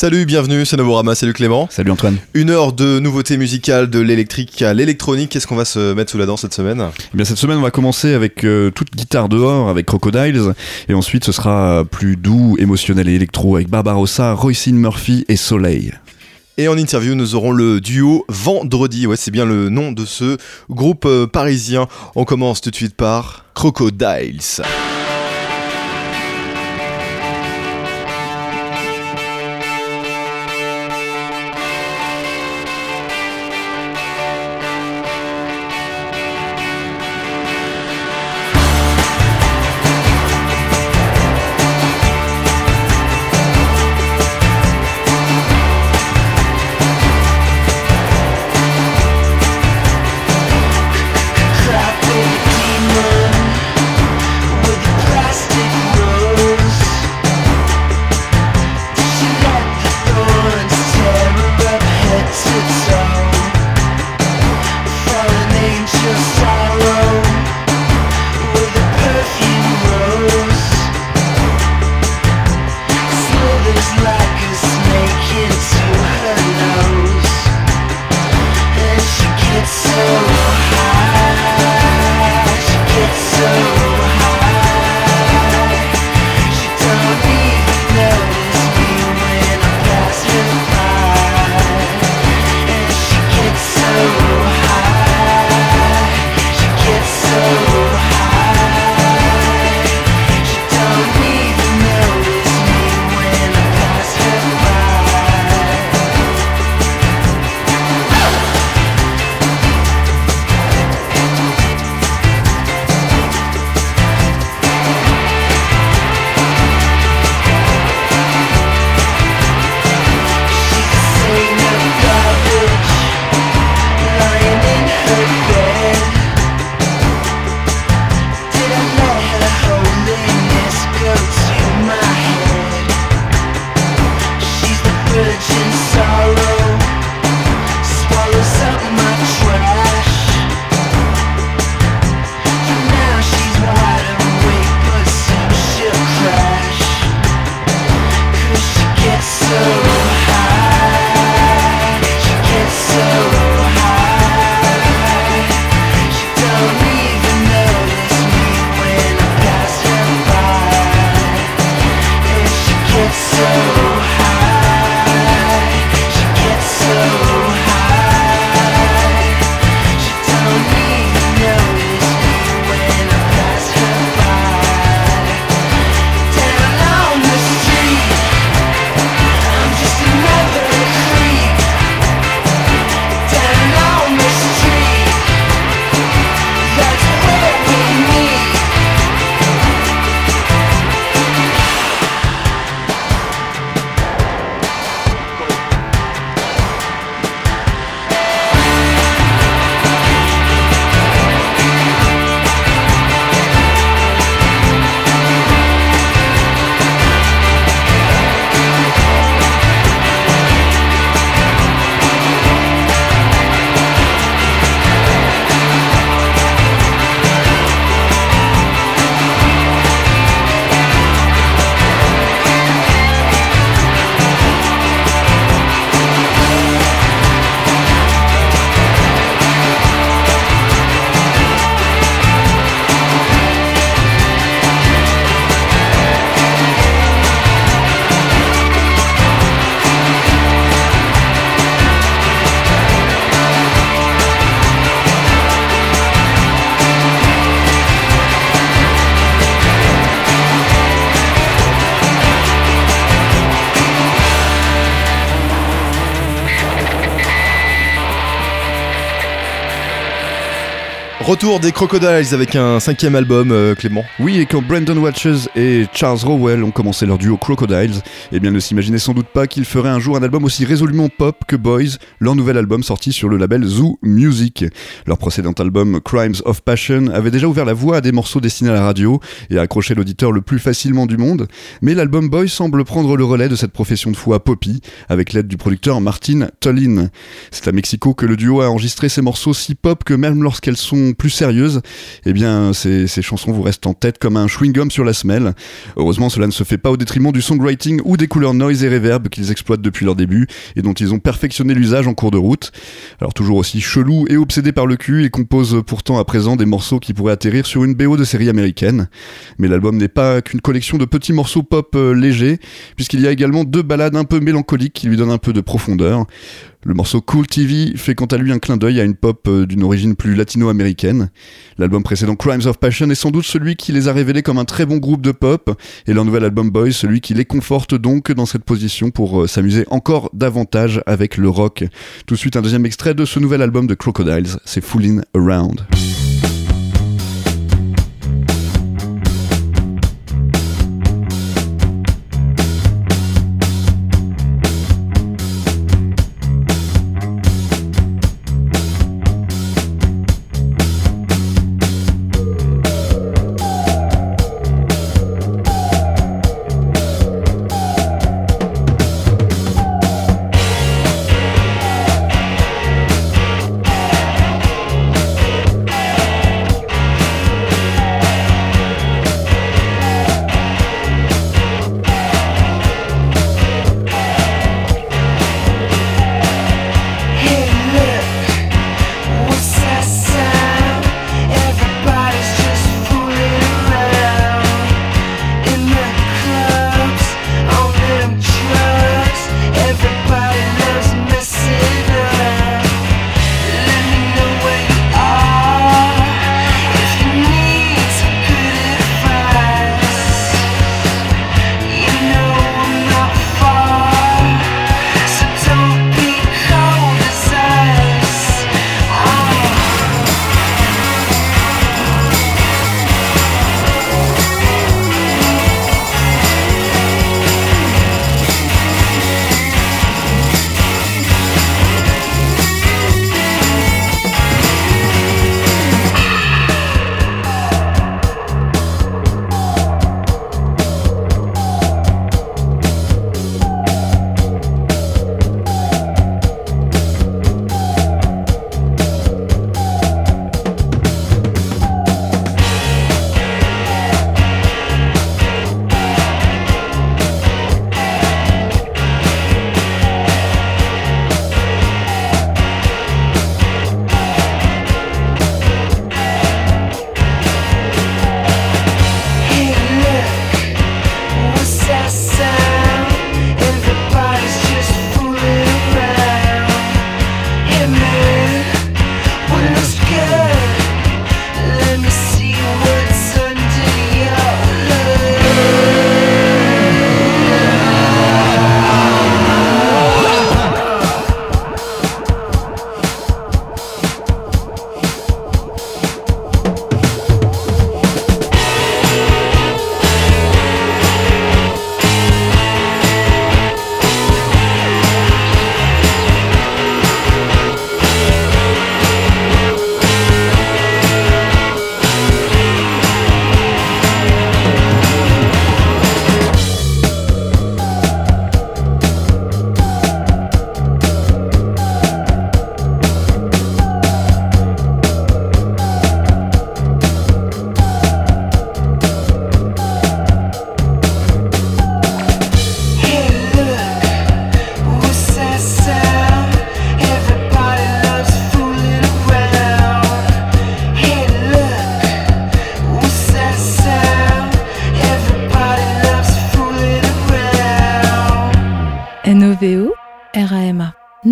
Salut, bienvenue, c'est Novorama, salut Clément. Salut Antoine. Une heure de nouveautés musicales, de l'électrique à l'électronique. Qu'est-ce qu'on va se mettre sous la dent cette semaine? Eh bien cette semaine on va commencer avec euh, toute guitare dehors avec Crocodiles et ensuite ce sera plus doux, émotionnel et électro avec Barbarossa, Roycine Murphy et Soleil. Et en interview, nous aurons le duo Vendredi. Ouais, c'est bien le nom de ce groupe euh, parisien. On commence tout de suite par Crocodiles. Retour des Crocodiles avec un cinquième album, euh, Clément. Oui, et quand Brandon Watches et Charles Rowell ont commencé leur duo Crocodiles, eh bien ne s'imaginez sans doute pas qu'ils feraient un jour un album aussi résolument pop que Boys, leur nouvel album sorti sur le label Zoo Music. Leur précédent album Crimes of Passion avait déjà ouvert la voie à des morceaux destinés à la radio et a accroché l'auditeur le plus facilement du monde, mais l'album Boys semble prendre le relais de cette profession de foi poppy avec l'aide du producteur Martin Tollin. C'est à Mexico que le duo a enregistré ces morceaux si pop que même lorsqu'elles sont plus sérieuses, eh bien ces, chansons vous restent en tête comme un chewing-gum sur la semelle. Heureusement, cela ne se fait pas au détriment du songwriting ou des couleurs noise et reverb qu'ils exploitent depuis leur début et dont ils ont perfectionné l'usage en cours de route. Alors toujours aussi chelou et obsédé par le cul, ils composent pourtant à présent des morceaux qui pourraient atterrir sur une BO de série américaine. Mais l'album n'est pas qu'une collection de petits morceaux pop euh, légers, puisqu'il y a également deux ballades un peu mélancoliques qui lui donnent un peu de profondeur. Le morceau Cool TV fait quant à lui un clin d'œil à une pop euh, d'une origine plus latino-américaine. L'album précédent Crimes of Passion est sans doute celui qui les a révélés comme un très bon groupe de pop, et leur nouvel album Boys celui qui les conforte donc dans cette position pour euh, s'amuser encore davantage avec le rock. Tout de suite un deuxième extrait de ce nouvel album de Crocodiles, c'est Foolin' Around.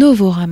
Novora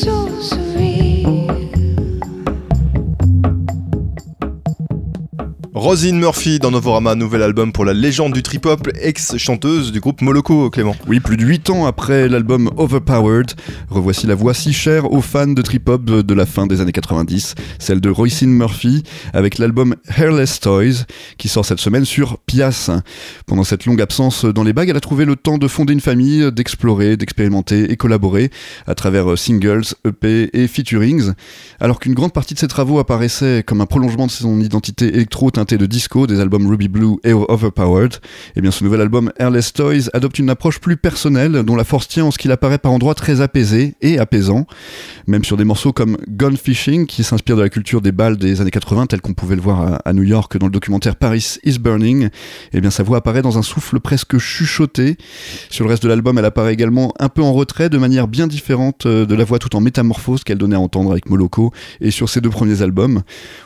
Novorama. Rosine Murphy dans Novorama, nouvel album pour la légende du trip-hop, ex-chanteuse du groupe Moloko, Clément. Oui, plus de 8 ans après l'album Overpowered, revoici la voix si chère aux fans de trip-hop de la fin des années 90, celle de Roisin Murphy, avec l'album Hairless Toys, qui sort cette semaine sur Pias. Pendant cette longue absence dans les bagues, elle a trouvé le temps de fonder une famille, d'explorer, d'expérimenter et collaborer à travers singles, EP et featurings. Alors qu'une grande partie de ses travaux apparaissait comme un prolongement de son identité électro teintée de disco des albums Ruby Blue et Overpowered. Et eh bien ce nouvel album Airless Toys adopte une approche plus personnelle dont la force tient en ce qu'il apparaît par endroits très apaisé et apaisant. Même sur des morceaux comme Gun Fishing qui s'inspire de la culture des balles des années 80 tel qu'on pouvait le voir à, New York dans le documentaire Paris is Burning. Et eh bien sa voix apparaît dans un souffle presque chuchoté. Sur le reste de l'album elle apparaît également un peu en retrait de manière bien différente euh, de la voix tout en métamorphose qu'elle donnait à entendre avec Moloko et sur ses deux premiers albums.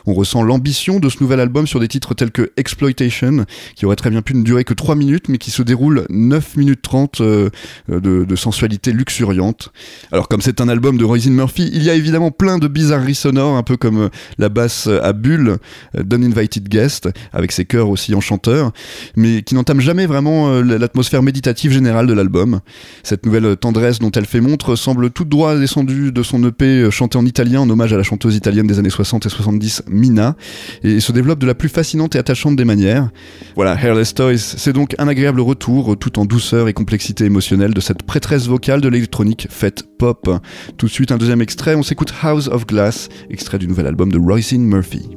On ressent l'ambition de ce nouvel album sur des titres tels que Exploitation, qui aurait très bien pu ne durer que 3 minutes, mais qui se déroule 9 minutes 30 euh, de, sensualité luxuriante. Alors comme c'est un album de Roisin Murphy, il y a évidemment plein de bizarreries sonores, un peu comme euh, la basse à Bulle, euh, Invited Guest, avec ses chœurs aussi enchanteurs, mais qui n'entame jamais vraiment l'atmosphère méditative générale de l'album. Cette nouvelle tendresse dont elle fait montre semble tout droit descendue de son EP chanté en italien en hommage à la chanteuse italienne des années 60 et 70, Mina, et se développe de la plus fascinante et attachante des manières. Voilà, Hairless Toys, c'est donc un agréable retour, tout en douceur et complexité émotionnelle, de cette prêtresse vocale de l'électronique faite pop. Tout de suite, un deuxième extrait, on s'écoute House of Glass, extrait du nouvel album de Roisin Murphy.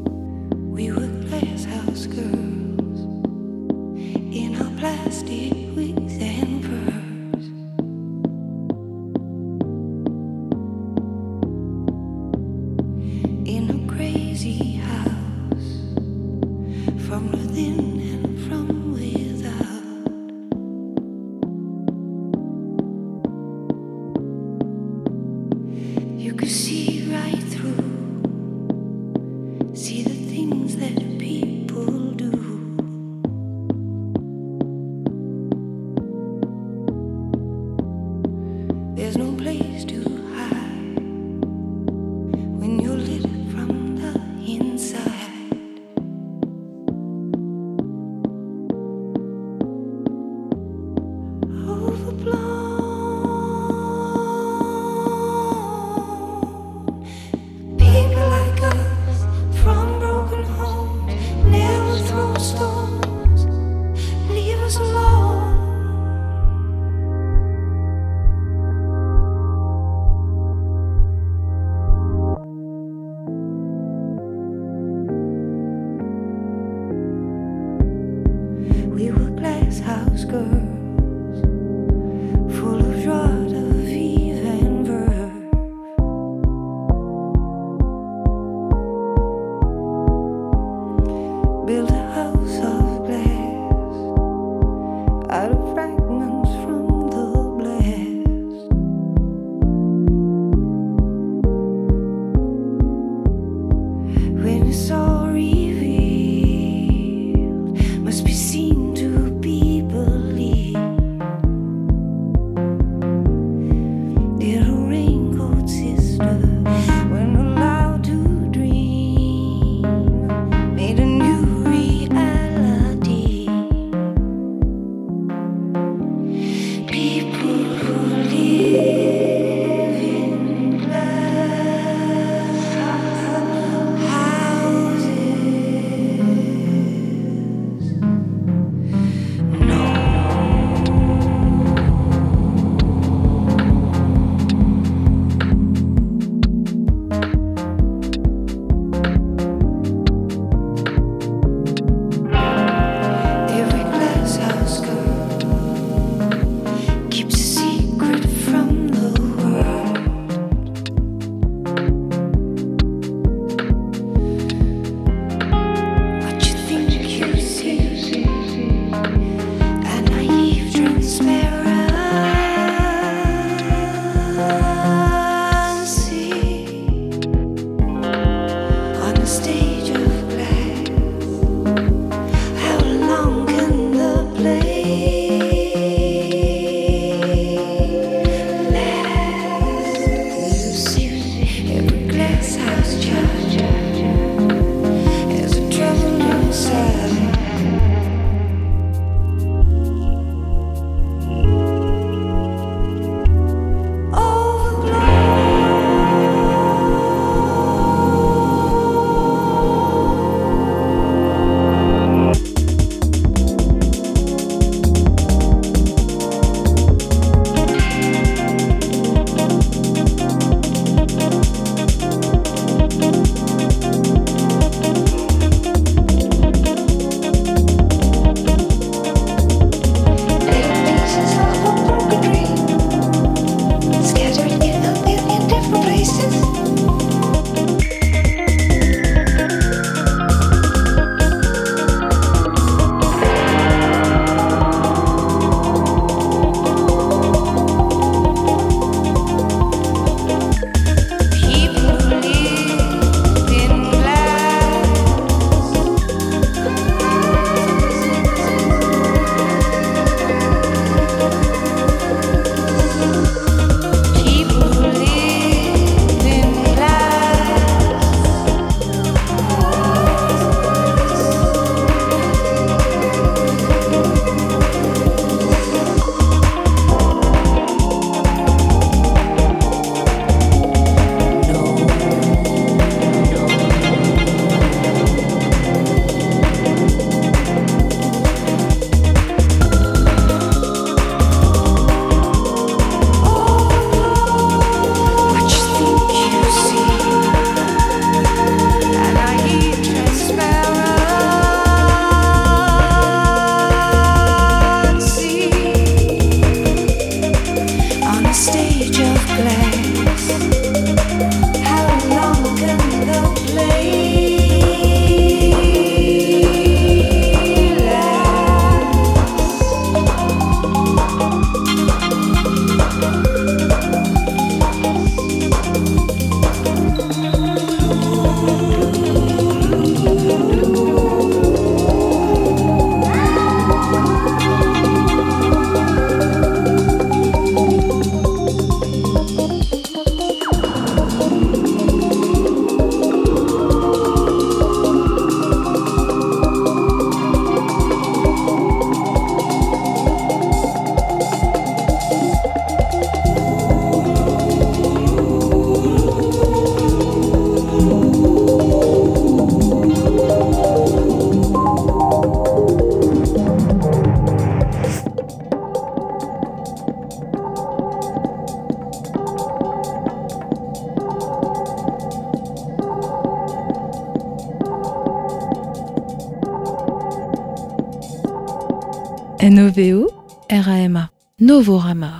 Novorama.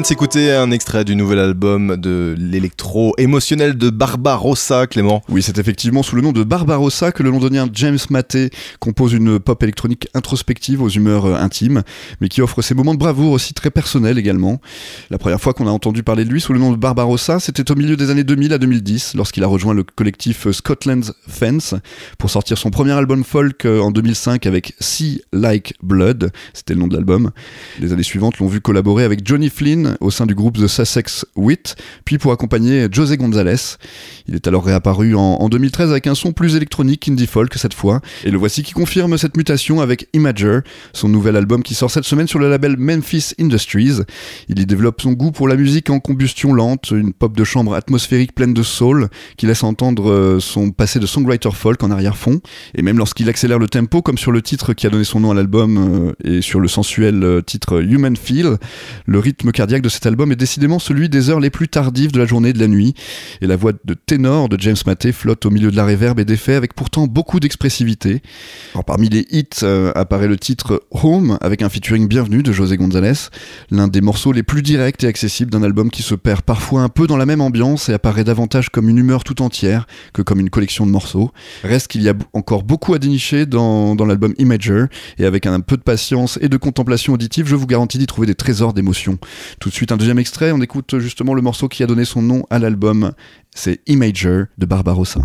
Vient de s'écouter un extrait du nouvel album de l'électro émotionnel de Barbarossa, Clément. Oui, c'est effectivement sous le nom de Barbarossa que le londonien James Maté compose une pop électronique introspective aux humeurs euh, intimes, mais qui offre ses moments de bravoure aussi très personnels également. La première fois qu'on a entendu parler de lui sous le nom de Barbarossa, c'était au milieu des années 2000 à 2010, lorsqu'il a rejoint le collectif Scotland's Fence pour sortir son premier album folk euh, en 2005 avec Sea Like Blood, c'était le nom de l'album. Les années suivantes l'ont vu collaborer avec Johnny Flynn au sein du groupe The Sussex Wit, puis pour accompagner José González. Il est alors réapparu en, 2013 avec un son plus électronique, indie folk cette fois, et le voici qui confirme cette mutation avec Imager, son nouvel album qui sort cette semaine sur le label Memphis Industries. Il y développe son goût pour la musique en combustion lente, une pop de chambre atmosphérique pleine de soul, qui laisse entendre euh, son passé de songwriter folk en arrière-fond, et même lorsqu'il accélère le tempo, comme sur le titre qui a donné son nom à l'album, euh, et sur le sensuel euh, titre Human Feel, le rythme cardiaque de cet album est décidément celui des heures les plus tardives de la journée et de la nuit, et la voix de ténor de James Maté flotte au milieu de la réverb et des faits avec pourtant beaucoup d'expressivité. parmi les hits euh, apparaît le titre Home avec un featuring bienvenu de José González, l'un des morceaux les plus directs et accessibles d'un album qui se perd parfois un peu dans la même ambiance et apparaît davantage comme une humeur tout entière que comme une collection de morceaux. Reste qu'il y a encore beaucoup à dénicher dans, dans l'album Imager et avec un peu de patience et de contemplation auditive, je vous garantis d'y trouver des trésors d'émotions. De suite un deuxième extrait, on écoute justement le morceau qui a donné son nom à l'album, c'est Imager de Barbarossa.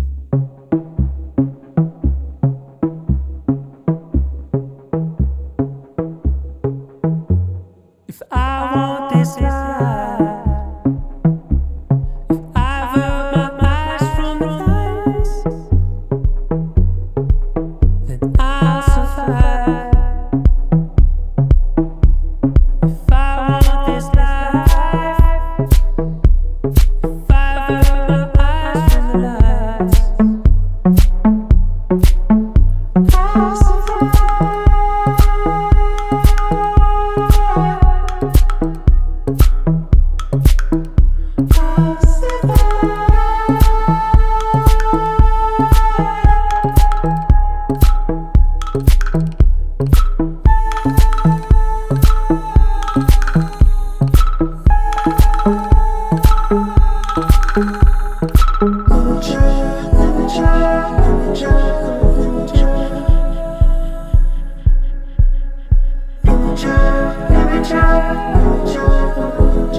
Thank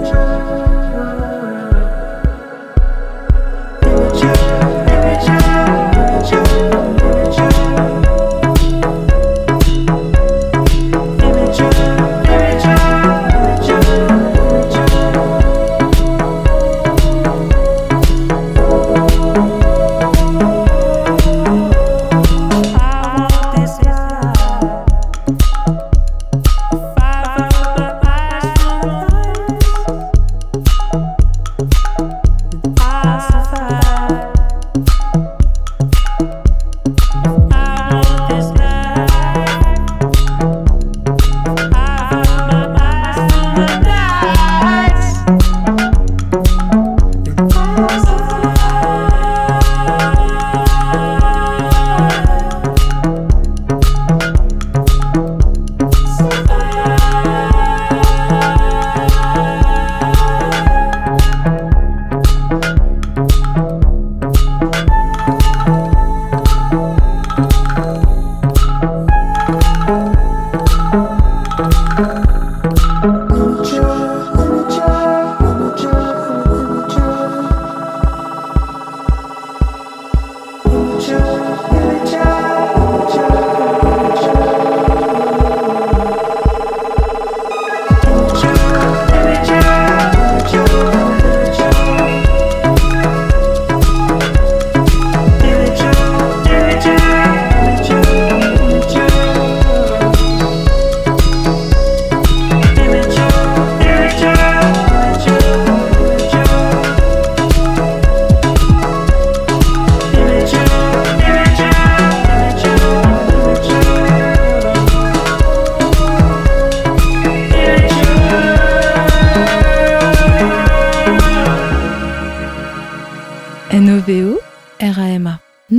you.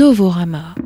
Novorama.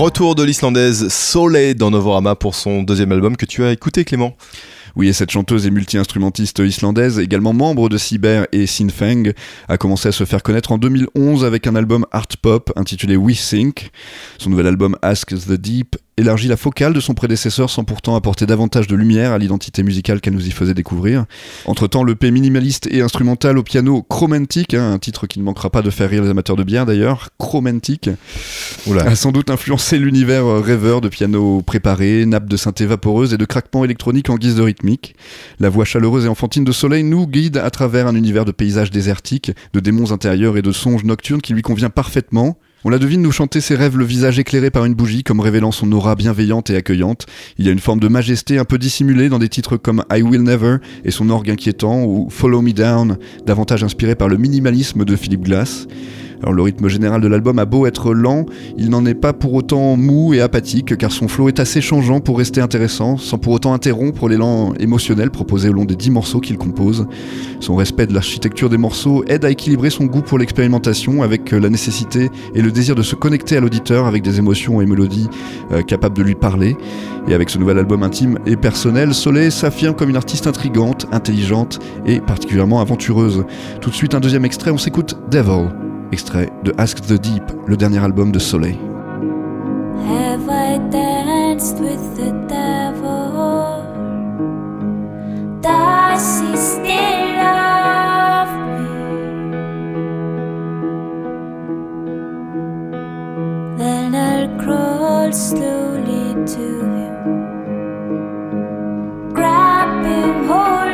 Retour de l'islandaise Soleil dans Novorama pour son deuxième album que tu as écouté Clément. Oui, et cette chanteuse et multi-instrumentiste islandaise, également membre de Cyber et Sinfang, a commencé à se faire connaître en 2011 avec un album art pop intitulé We Think. Son nouvel album Ask the Deep élargit la focale de son prédécesseur sans pourtant apporter davantage de lumière à l'identité musicale qu'elle nous y faisait découvrir. Entre-temps, le P minimaliste et instrumental au piano Chromantic, hein, un titre qui ne manquera pas de faire rire les amateurs de bière d'ailleurs, Chromantic, a sans doute influencé l'univers rêveur de piano préparé, nappes de synthé vaporeuse et de craquements électroniques en guise de rythmique. La voix chaleureuse et enfantine de Soleil nous guide à travers un univers de paysages désertiques, de démons intérieurs et de songes nocturnes qui lui convient parfaitement. On la devine nous chanter ses rêves le visage éclairé par une bougie, comme révélant son aura bienveillante et accueillante. Il y a une forme de majesté un peu dissimulée dans des titres comme I Will Never et son orgue inquiétant, ou Follow Me Down, davantage inspiré par le minimalisme de Philip Glass. Alors le rythme général de l'album a beau être lent, il n'en est pas pour autant mou et apathique, car son flow est assez changeant pour rester intéressant, sans pour autant interrompre l'élan émotionnel proposé au long des dix morceaux qu'il compose. Son respect de l'architecture des morceaux aide à équilibrer son goût pour l'expérimentation avec la nécessité et le désir de se connecter à l'auditeur avec des émotions et mélodies euh, capables de lui parler. Et avec ce nouvel album intime et personnel, Soleil s'affirme comme une artiste intrigante, intelligente et particulièrement aventureuse. Tout de suite un deuxième extrait, on s'écoute Devil extrait de Ask the Deep, le dernier album de Soleil. Have I danced with the devil? Does he still love me? Then I'll crawl slowly to him, grab him, hold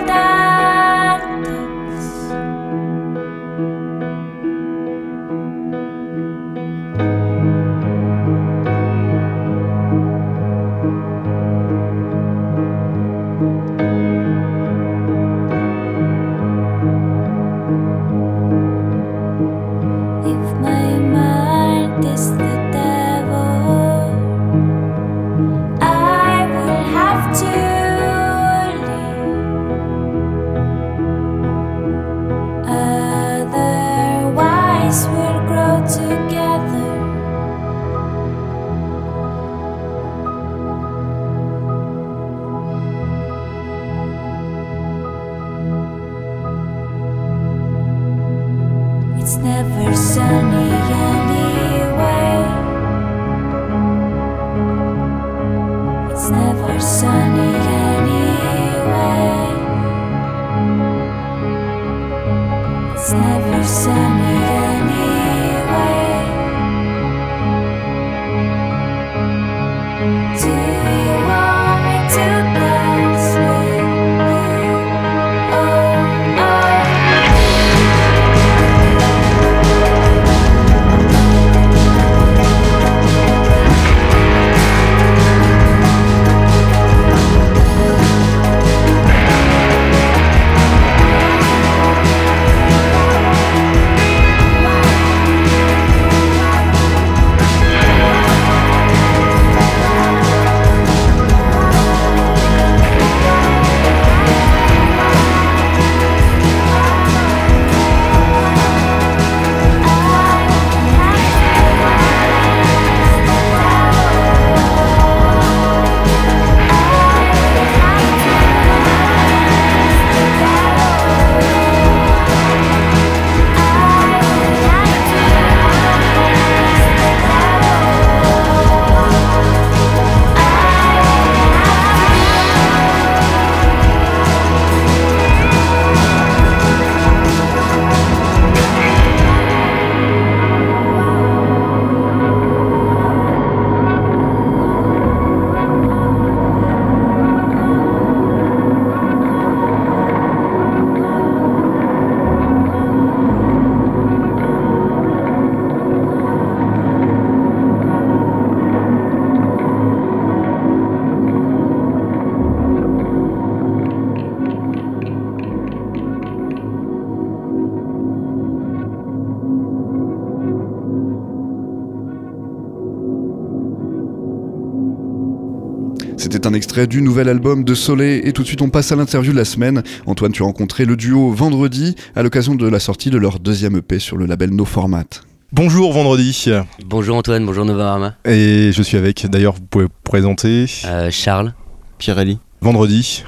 extrait du nouvel album de Soleil et tout de suite on passe à l'interview de la semaine. Antoine, tu as rencontré le duo vendredi à l'occasion de la sortie de leur deuxième EP sur le label No Format. Bonjour vendredi. Bonjour Antoine, bonjour Novarama. Et je suis avec, d'ailleurs, vous pouvez vous présenter. Euh, Charles. Pirelli. Vendredi,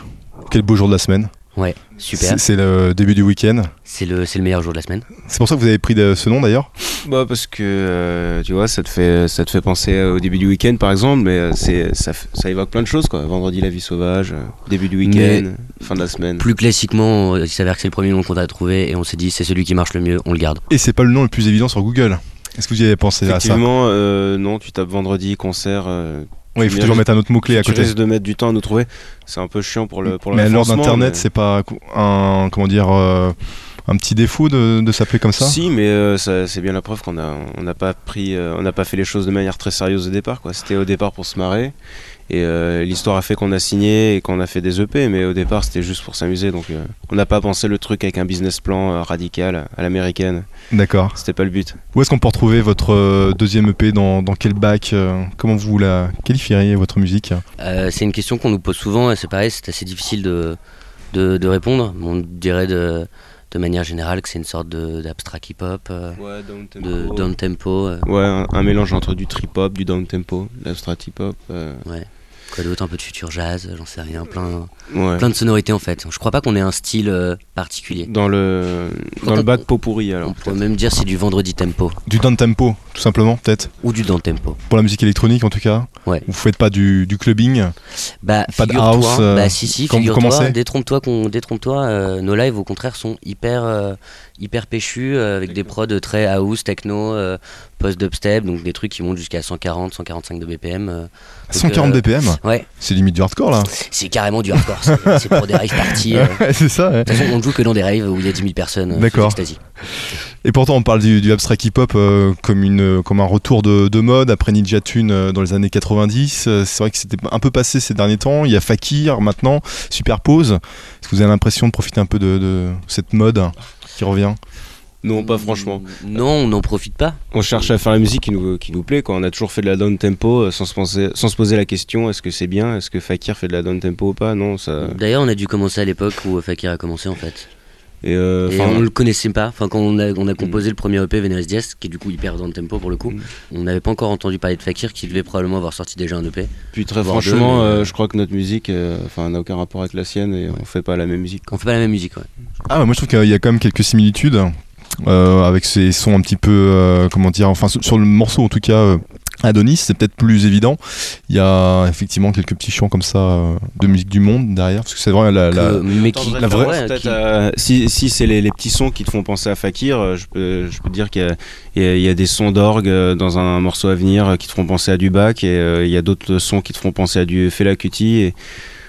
quel beau jour de la semaine. Ouais, super. C'est- le début du week-end. C'est le, c'est le meilleur jour de la semaine. C'est pour ça que vous avez pris de- ce nom d'ailleurs? Bah parce que euh, tu vois ça te fait ça te fait penser au début du week-end par exemple mais euh, c'est ça, f- ça évoque plein de choses quoi vendredi la vie sauvage euh, début du week-end fin de la semaine Plus classiquement, euh, il s'avère que c'est le premier nom qu'on a trouvé et on s'est dit c'est celui qui marche le mieux, on le garde. Et c'est pas le nom le plus évident sur Google. Est-ce que vous y avez pensé à ça? Effectivement euh, non tu tapes vendredi concert euh, Oui, il faut tu toujours mettre un autre mot-clé à tu côté. risques de mettre du temps à nous trouver c'est un peu chiant pour le pour le mais référencement, d'internet, mais- c'est pas un comment dire euh, un petit défaut de, de s'appeler comme ça? Si, mais euh, c'est bien la preuve qu'on on n'a pas pris, euh, on n'a pas fait les choses de manière très sérieuse au départ. Quoi. C'était au départ pour se marrer. Et euh, l'histoire a fait qu'on a signé et qu'on a fait des EP, mais au départ c'était juste pour s'amuser. Donc euh, on n'a pas pensé le truc avec un business plan euh, radical à l'américaine. D'accord. C'était pas le but. Où est-ce qu'on peut retrouver votre euh, deuxième EP dans, dans quel bac euh, Comment vous la qualifieriez votre musique? Euh, c'est une question qu'on nous pose souvent et c'est pareil, c'est assez difficile de, de, de répondre. On dirait de, de manière générale que c'est une sorte de- d'abstract hip-hop, euh, Ouais, down de down tempo. euh, Ouais, un, un mélange entre du trip hop, du down tempo, de la euh, quoi d'autre, un peu de futur jazz, j'en sais rien, plein, ouais. plein de sonorités en fait. Je crois pas qu'on ait un style euh, particulier. Dans le dans le bac pot pourri alors. On pourrait même dire c'est du vendredi tempo Du down tempo, tout simplement, peut-être ou du down tempo. Pour la musique électronique, en tout cas. Ouais. Vous faites pas du, du clubbing Bah, Pas de figure-toi, house, euh, bah si si, quand vous figure-toi, commencez détrompe-toi qu'on détrompe-toi, euh, nos lives au contraire sont hyper euh, hyper péchus euh, avec des prods très house, techno, euh, post dubstep, donc des trucs qui montent jusqu'à 140, 145 de BPM. euh. Donc, 140 euh, BPM Ouais, C'est limite du hardcore là. c'est carrément du hardcore, c'est pour des rave parties. euh. C'est ça. ouais. De toute façon, on ne joue que dans des raves où il y a 10 000 personnes. D'accord. Et pourtant, on parle du, du abstract hip-hop euh, comme, une, comme un retour de, de mode après Ninja Tune euh, dans les années 90. Euh, c'est vrai que c'était un peu passé ces derniers temps. Il y a Fakir maintenant, Superpose. Est-ce que vous avez l'impression de profiter un peu de, de cette mode? Qui revient Non, pas franchement. Non, on n'en profite pas. On cherche à faire la musique qui nous, qui nous plaît. Quoi. On a toujours fait de la down tempo euh, sans se, penser, sans se poser la question est-ce que c'est bien? Est-ce que Fakir fait de la down tempo ou pas? Non, ça. D'ailleurs, on a dû commencer à l'époque où Fakir a commencé en fait. Et, euh, Et enfin, on le connaissait pas. Enfin, quand on a, on a composé le premier EP Veneris Diaz, qui est du coup hyper dans le tempo pour le coup, Mm. on n'avait pas encore entendu parler de Fakir, qui devait probablement avoir sorti déjà un EP. Puis très deux, franchement, mais, euh, euh, je crois que notre musique euh, enfin, n'a aucun rapport avec la sienne et on fait pas la même musique. On fait pas la même musique, ouais. Ah, moi je trouve qu'il y a quand même quelques similitudes. euh, avec ses sons un petit peu, euh, comment dire, enfin sur sur le morceau en tout cas. Euh, Adonis, c'est peut-être plus évident. Il y a effectivement quelques petits chants comme ça euh, de musique du monde derrière, parce que c'est vrai la, mais qui, la vraie- qui- à- si si c'est les, les petits sons qui te font penser à Fakir, euh, je peux, je peux te dire qu'il y a, y y des sons d'orgue euh, dans un morceau à venir euh, qui te font penser à du bac et euh, il y a d'autres sons qui te font penser à du Fela Kuti et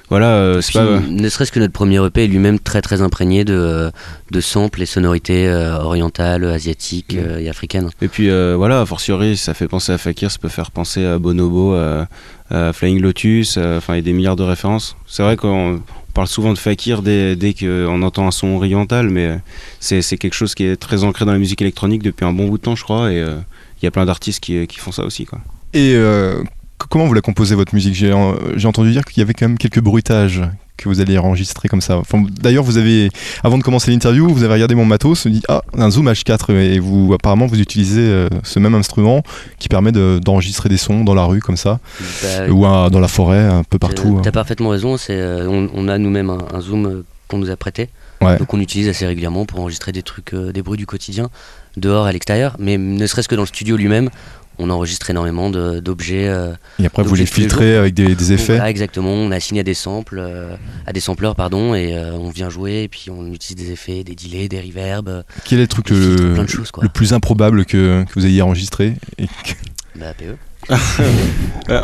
voilà, euh, c'est Puis, pas. euh, ne serait-ce que notre premier EP est lui-même très très imprégné de, euh, de samples et sonorités euh, orientales, asiatiques Mm. euh, et africaines. Et puis euh, voilà, a fortiori, ça fait penser à Fakir, ça peut faire penser à Bonobo, à, à Flying Lotus, euh, enfin il y a des milliards de références. C'est vrai qu'on on parle souvent de Fakir dès, dès qu'on entend un son oriental, mais c'est c'est quelque chose qui est très ancré dans la musique électronique depuis un bon bout de temps, je crois, et euh, il y a plein d'artistes qui, qui font ça aussi. Quoi. Et euh, comment vous la composez votre musique? J'ai j'ai entendu dire qu'il y avait quand même quelques bruitages que vous allez enregistrer comme ça. Enfin, D'ailleurs, vous avez, avant de commencer l'interview, vous avez regardé mon matos, vous dit ah un Zoom H4 et vous apparemment vous utilisez euh, ce même instrument qui permet de- d'enregistrer des sons dans la rue comme ça Bah, ou à- dans la forêt un peu partout. Euh, T'as hein. parfaitement raison. C'est, euh, on, on a nous-mêmes un, un zoom qu'on nous a prêté, Ouais. donc on utilise assez régulièrement pour enregistrer des trucs, euh, des bruits du quotidien, dehors à l'extérieur. Mais ne serait-ce que dans le studio lui-même, on enregistre énormément de- d'objets. euh, Et après vous les filtrez avec des, des effets. Voilà, exactement. On a signé à des samples, euh, à des sampleurs, pardon, et euh, on vient jouer et puis on utilise des effets, des delays, des reverbs, Quel est le truc le, choses plus improbable que, que vous ayez enregistré et que- Bah, PE.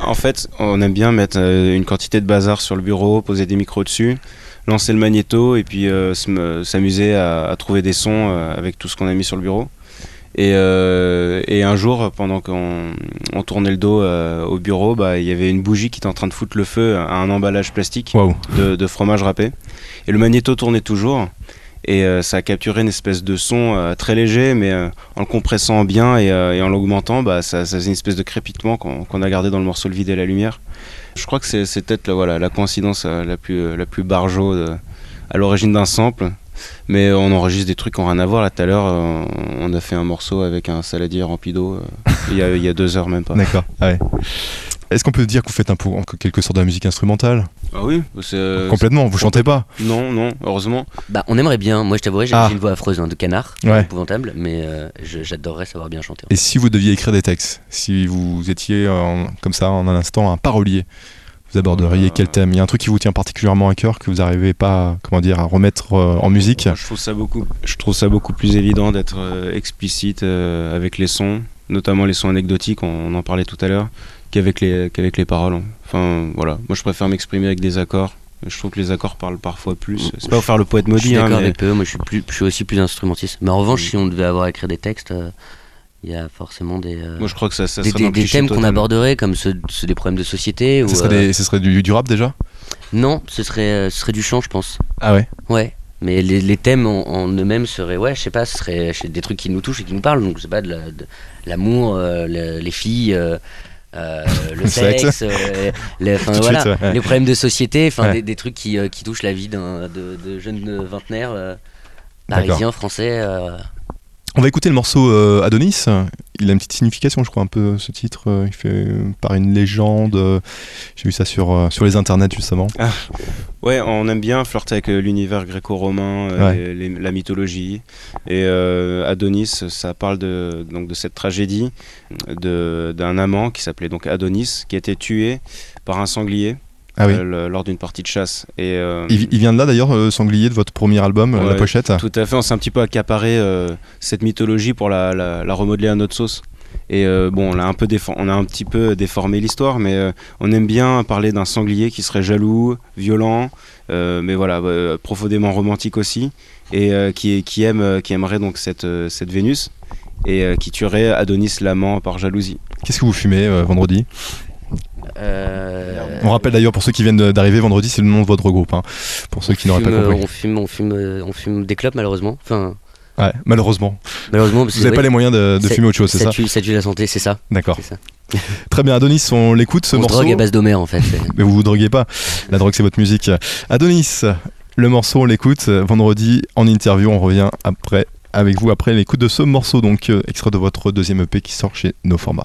En fait, on aime bien mettre une quantité de bazar sur le bureau, poser des micros dessus, lancer le magnéto et puis euh, se- s'amuser à, à trouver des sons avec tout ce qu'on a mis sur le bureau. Et, euh, et un jour, pendant qu'on on tournait le dos euh, au bureau, bah, il y avait une bougie qui était en train de foutre le feu à un emballage plastique de, de fromage râpé. Et le magnéto tournait toujours. Et euh, ça a capturé une espèce de son très léger, mais en le compressant bien et, et en l'augmentant, bah, ça, ça faisait une espèce de crépitement qu'on a gardé dans le morceau Le vide et la lumière. Je crois que c'est peut-être la, voilà, la coïncidence la plus, la plus barjo de- à l'origine d'un sample. Mais on enregistre des trucs qui n'ont rien à voir. Là, tout à l'heure, euh, on a fait un morceau avec un saladier rempli d'eau. euh, il, y a, il y a deux heures, même pas. D'accord. Ah ouais. Est-ce qu'on peut dire que vous faites un peu en quelque sorte de la musique instrumentale? Ah oui c'est, euh, Complètement, vous chantez pas Non, non, heureusement. Bah, on aimerait bien. Moi, je t'avouerai, j'ai Ah. une voix affreuse hein, de canard, Ouais. épouvantable, mais euh, je- j'adorerais savoir bien chanter. Et si vous deviez écrire des textes, si vous étiez comme ça en un instant un parolier, vous aborderiez Euh. quel thème? Il y a un truc qui vous tient particulièrement à cœur que vous n'arrivez pas, comment dire, à remettre euh, en musique? Moi, je trouve ça beaucoup, je trouve ça beaucoup plus évident d'être euh, explicite euh, avec les sons, notamment les sons anecdotiques, on, on en parlait tout à l'heure, qu'avec les, qu'avec les paroles. Enfin voilà, moi je préfère m'exprimer avec des accords. Je trouve que les accords parlent parfois plus. C'est pas pour faire le poète Je suis maudit, hein, mais avec moi je suis, plus, je suis aussi plus instrumentiste. Mais en revanche, si on devait avoir à écrire des textes, euh, il y a forcément des, euh, moi je crois que ça, ça des, thèmes qu'on aborderait, comme ceux, ceux des problèmes de société. Ou, ce serait, euh, des- ce serait du, du rap déjà? Non, ce serait, euh, ce serait du chant, je pense. Ah ouais? Ouais. Mais les, les thèmes en, en eux-mêmes seraient, ouais, je sais pas, ce serait des trucs qui nous touchent et qui nous parlent. Donc, je sais pas, de la- de l'amour, le- les filles, euh, le sexe. euh, les, enfin, Tout de voilà, suite, ouais. les problèmes de société, enfin, Ouais. des, des trucs qui, euh, qui touchent la vie de, de jeunes vingtenaires parisiens, français. On va écouter le morceau euh, Adonis. Il a une petite signification, je crois, un peu ce titre. euh, Il fait euh, par une légende. euh, J'ai vu ça sur, sur les internets justement. Ouais, on aime bien flirter avec l'univers gréco-romain, Ouais. la mythologie. Et Adonis, ça parle de, donc, de cette tragédie d'un amant qui s'appelait donc Adonis, qui a été tué par un sanglier Ah oui. euh, lors d'une partie de chasse. Et, euh, Il, il vient de là d'ailleurs, euh, Sanglier, de votre premier album, la pochette. Tout à fait, on s'est un petit peu accaparé cette mythologie pour la, la- la remodeler à notre sauce. Et bon, on a, un peu on a un petit peu déformé l'histoire, mais on aime bien parler d'un sanglier qui serait jaloux, violent, mais voilà, profondément romantique aussi, et qui, qui, aime, qui aimerait donc cette, cette Vénus, et qui tuerait Adonis l'amant par jalousie. Qu'est-ce que vous fumez vendredi? Euh, On rappelle d'ailleurs pour ceux qui viennent d'arriver vendredi, c'est le nom de votre groupe. hein, pour ceux qui n'auraient pas euh, compris. on fume, on fume, euh, on fume des clopes malheureusement. Enfin, Ouais, malheureusement. malheureusement, parce Vous n'avez pas les moyens de, fumer autre chose, c'est ça tue, ça tue la santé, c'est ça. D'accord. Très bien, Adonis, on l'écoute ce on se morceau. drogue à base d'Homère en fait. Mais vous vous droguez pas. La drogue, c'est votre musique. Adonis, le morceau, on l'écoute. Vendredi, en interview, on revient après avec vous après l'écoute de ce morceau, donc euh, extrait de votre deuxième EP qui sort chez No Format.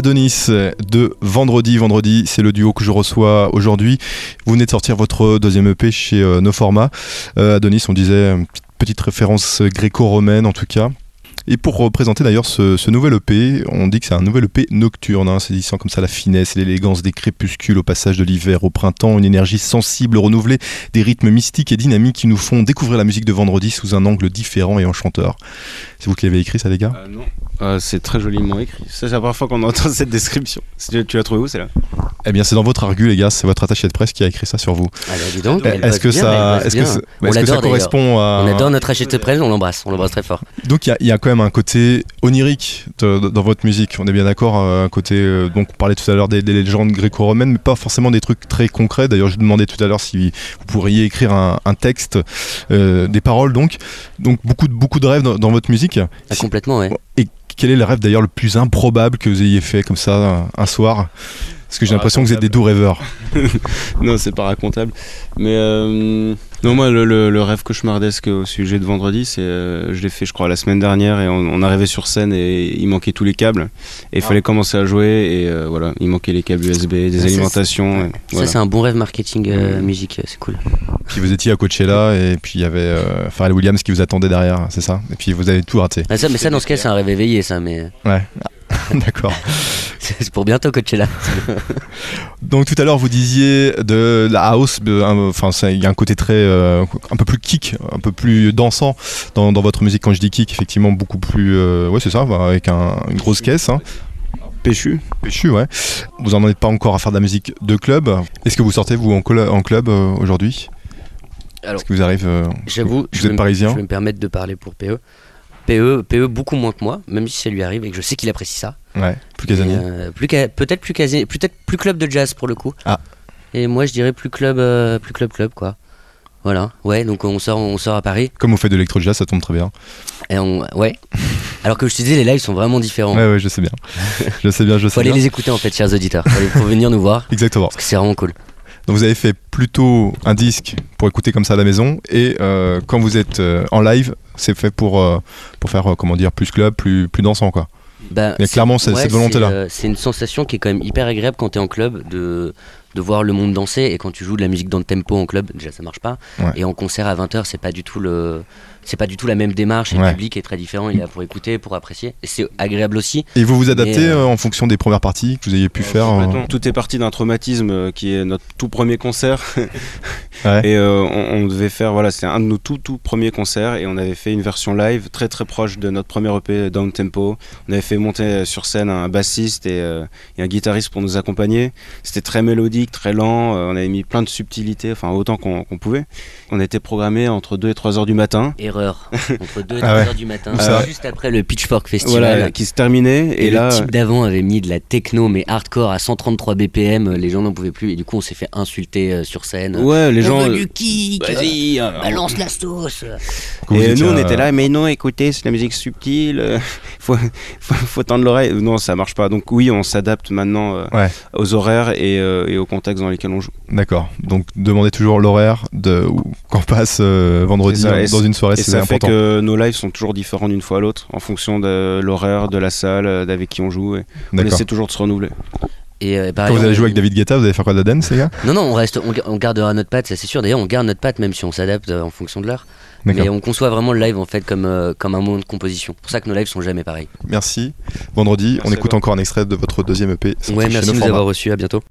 Adonis de Vendredi. Vendredi, c'est le duo que je reçois aujourd'hui. Vous venez de sortir votre deuxième EP chez euh, No Format. Euh, Adonis, on disait une petite, référence gréco-romaine en tout cas. Et pour représenter d'ailleurs ce, nouvel EP, on dit que c'est un nouvel EP nocturne, hein, saisissant comme ça la finesse et l'élégance des crépuscules au passage de l'hiver au printemps, une énergie sensible, renouvelée, des rythmes mystiques et dynamiques qui nous font découvrir la musique de vendredi sous un angle différent et enchanteur. C'est vous qui l'avez écrit ça les gars? Ah non. Ah, c'est très joliment écrit. C'est la première fois qu'on entend cette description. Tu, tu l'as trouvé où, c'est là Eh bien c'est dans votre argu les gars, c'est votre attaché de presse qui a écrit ça sur vous. Alors dis donc, Est-ce que bien, ça, est-ce que, ça- que correspond à... On adore notre HT presse, on l'embrasse, on l'embrasse très fort. Donc il y a- il y, a quand même un côté onirique de- de- dans votre musique, on est bien d'accord, euh, un côté, euh, donc on parlait tout à l'heure des, des légendes gréco-romaines, mais pas forcément des trucs très concrets. D'ailleurs je demandais tout à l'heure si vous pourriez écrire un, un texte, euh, des paroles donc. Donc beaucoup, de- beaucoup de rêves dans, dans votre musique. Ah, complètement, ouais. Et quel est le rêve d'ailleurs le plus improbable que vous ayez fait comme ça un, soir? Parce que j'ai Ah, l'impression que vous êtes des doux rêveurs. Non, c'est pas racontable. Mais euh, non, moi, le, le- le rêve cauchemardesque au sujet de vendredi, c'est, euh, je l'ai fait, je crois, la semaine dernière, et on, on arrivait sur scène et il manquait tous les câbles, et il fallait commencer à jouer, et euh, voilà, il manquait les câbles USB, des alimentations. Ça, voilà. c'est un bon rêve marketing euh, Mm. musique, euh, c'est cool. Puis vous étiez à Coachella et puis il y avait euh, Pharrell Williams qui vous attendait derrière, c'est ça? Et puis vous avez tout raté. Ah, ça, mais ça, dans ce cas, c'est un rêve éveillé, ça, mais Ouais. D'accord. c'est pour bientôt, Coachella. Donc tout à l'heure vous disiez de la house, enfin il y a un côté très euh, un peu plus kick, un peu plus dansant dans, dans votre musique. Quand je dis kick, effectivement beaucoup plus, euh, ouais c'est ça, bah, avec un- une grosse caisse. Hein. Péchu Péchu, ouais. Vous en êtes pas encore à faire de la musique de club. Est-ce que vous sortez vous en, col- en club euh, aujourd'hui? Alors, Est-ce que vous arrivez euh, J'avoue, Vous je êtes me- parisien? Je vais me permettre de parler pour PE. PE, PE beaucoup moins que moi, même si ça lui arrive et que je sais qu'il apprécie ça. Ouais, plus casanier. Euh, plus ca- peut-être plus casé, peut-être plus club de jazz pour le coup. Ah. Et moi je dirais plus club, euh, plus club club quoi. Voilà, ouais, donc on sort, on sort à Paris. Comme vous faites de l'électro-jazz, ça tombe très bien. Et on, ouais. Alors que je te disais, les lives sont vraiment différents. Ouais, ouais, je sais bien. je sais bien, je Faut sais aller bien. les écouter en fait, chers auditeurs. Faut, aller- faut venir nous voir Exactement. parce que c'est vraiment cool. Donc vous avez fait plutôt un disque pour écouter comme ça à la maison et euh, quand vous êtes euh, en live, c'est fait pour, euh, pour faire comment dire plus club, plus, plus dansant quoi. Bah, Mais clairement, c'est- cette volonté-là. C'est une sensation qui est quand même hyper agréable quand t'es en club de, de voir le monde danser. Et quand tu joues de la musique dans le tempo en club, déjà ça marche pas. Ouais. Et en concert à 20h, c'est pas du tout le. C'est pas du tout la même démarche, et Ouais. le public est très différent, il est là pour écouter, pour apprécier. C'est agréable aussi. Et vous vous adaptez euh, euh, en fonction des premières parties que vous ayez pu faire euh, Complètement. Tout est parti d'un traumatisme euh, qui est notre tout premier concert. Ouais. Et euh, on, on devait faire, voilà, c'était un de nos tout tout premiers concerts et on avait fait une version live très très proche de notre premier EP Down Tempo. On avait fait monter sur scène un bassiste et, euh, et un guitariste pour nous accompagner. C'était très mélodique, très lent. euh, on avait mis plein de subtilités, enfin autant qu'on qu'on pouvait. On était programmé entre 2 et 3 heures du matin. Entre 2 et 3 Ah ouais. heures du matin, ça juste après le Pitchfork Festival. Voilà, qui se terminait. Et, Et, le là, type d'avant avait mis de la techno mais hardcore à 133 BPM, euh, les gens n'en pouvaient plus et du coup on s'est fait insulter euh, sur scène. ouais, les On gens. veut euh, du kick, Vas-y, alors. balance la sauce. Et nous, on euh, était là, mais non, écoutez, c'est la musique subtile, euh, faut, faut, faut tendre l'oreille. Non, ça marche pas. Donc, oui, on s'adapte maintenant euh, Ouais. aux horaires et, euh, et au contexte dans lesquels on joue. D'accord. Donc demandez toujours l'horaire de qu'on passe euh, vendredi ça, dans une soirée, et ça fait important. que nos lives sont toujours différents d'une fois à l'autre en fonction de l'horaire, de la salle, euh, d'avec qui on joue. Et on essaie toujours de se renouveler. Et euh, Quand vous allez jouer avec David Guetta, vous allez faire quoi de la dance, les gars? Non, non, on, reste, on, on gardera notre patte, ça c'est sûr. D'ailleurs, on garde notre patte même si on s'adapte euh, en fonction de l'heure. Mais on conçoit vraiment le live en fait comme, euh, comme un moment de composition. C'est pour ça que nos lives sont jamais pareils. Merci. Vendredi, Merci on écoute encore un extrait de votre deuxième EP. Ouais, merci de nous Format. avoir reçus. À bientôt.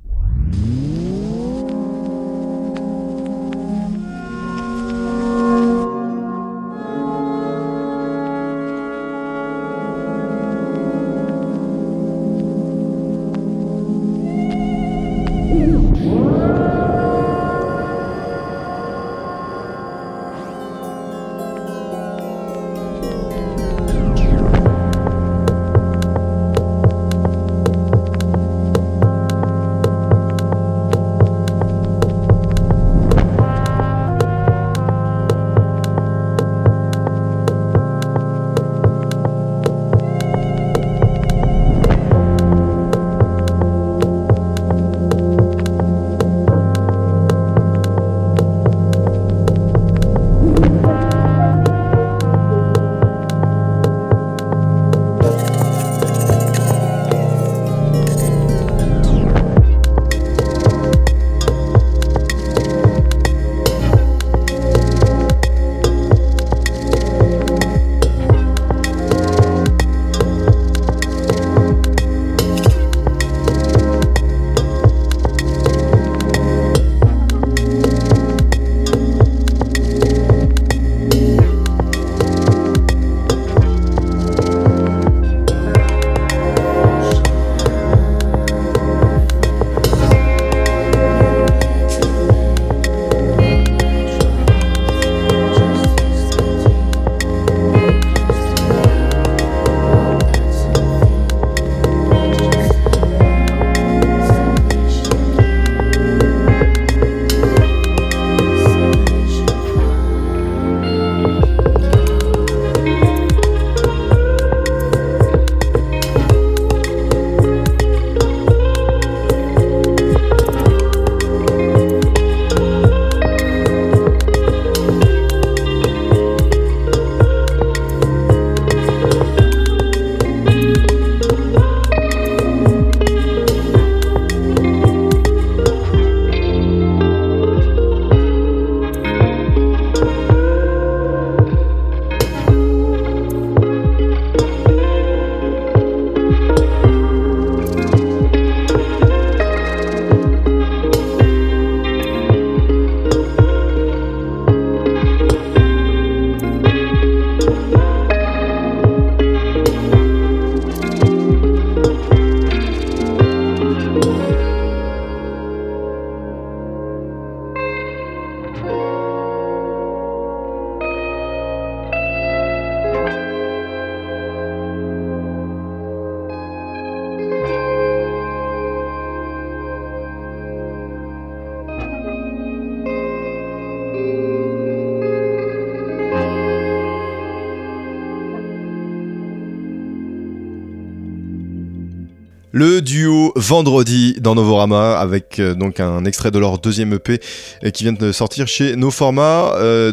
Vendredi dans Novorama avec euh, donc un extrait de leur deuxième EP euh, qui vient de sortir chez No Format. Euh,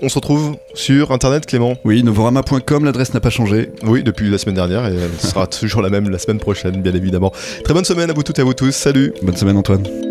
on se retrouve sur internet Clément? Oui, novorama.com, l'adresse n'a pas changé. Oui, depuis la semaine dernière et elle sera toujours la même la semaine prochaine bien évidemment. Très bonne semaine à vous toutes et à vous tous. Salut Bonne semaine Antoine.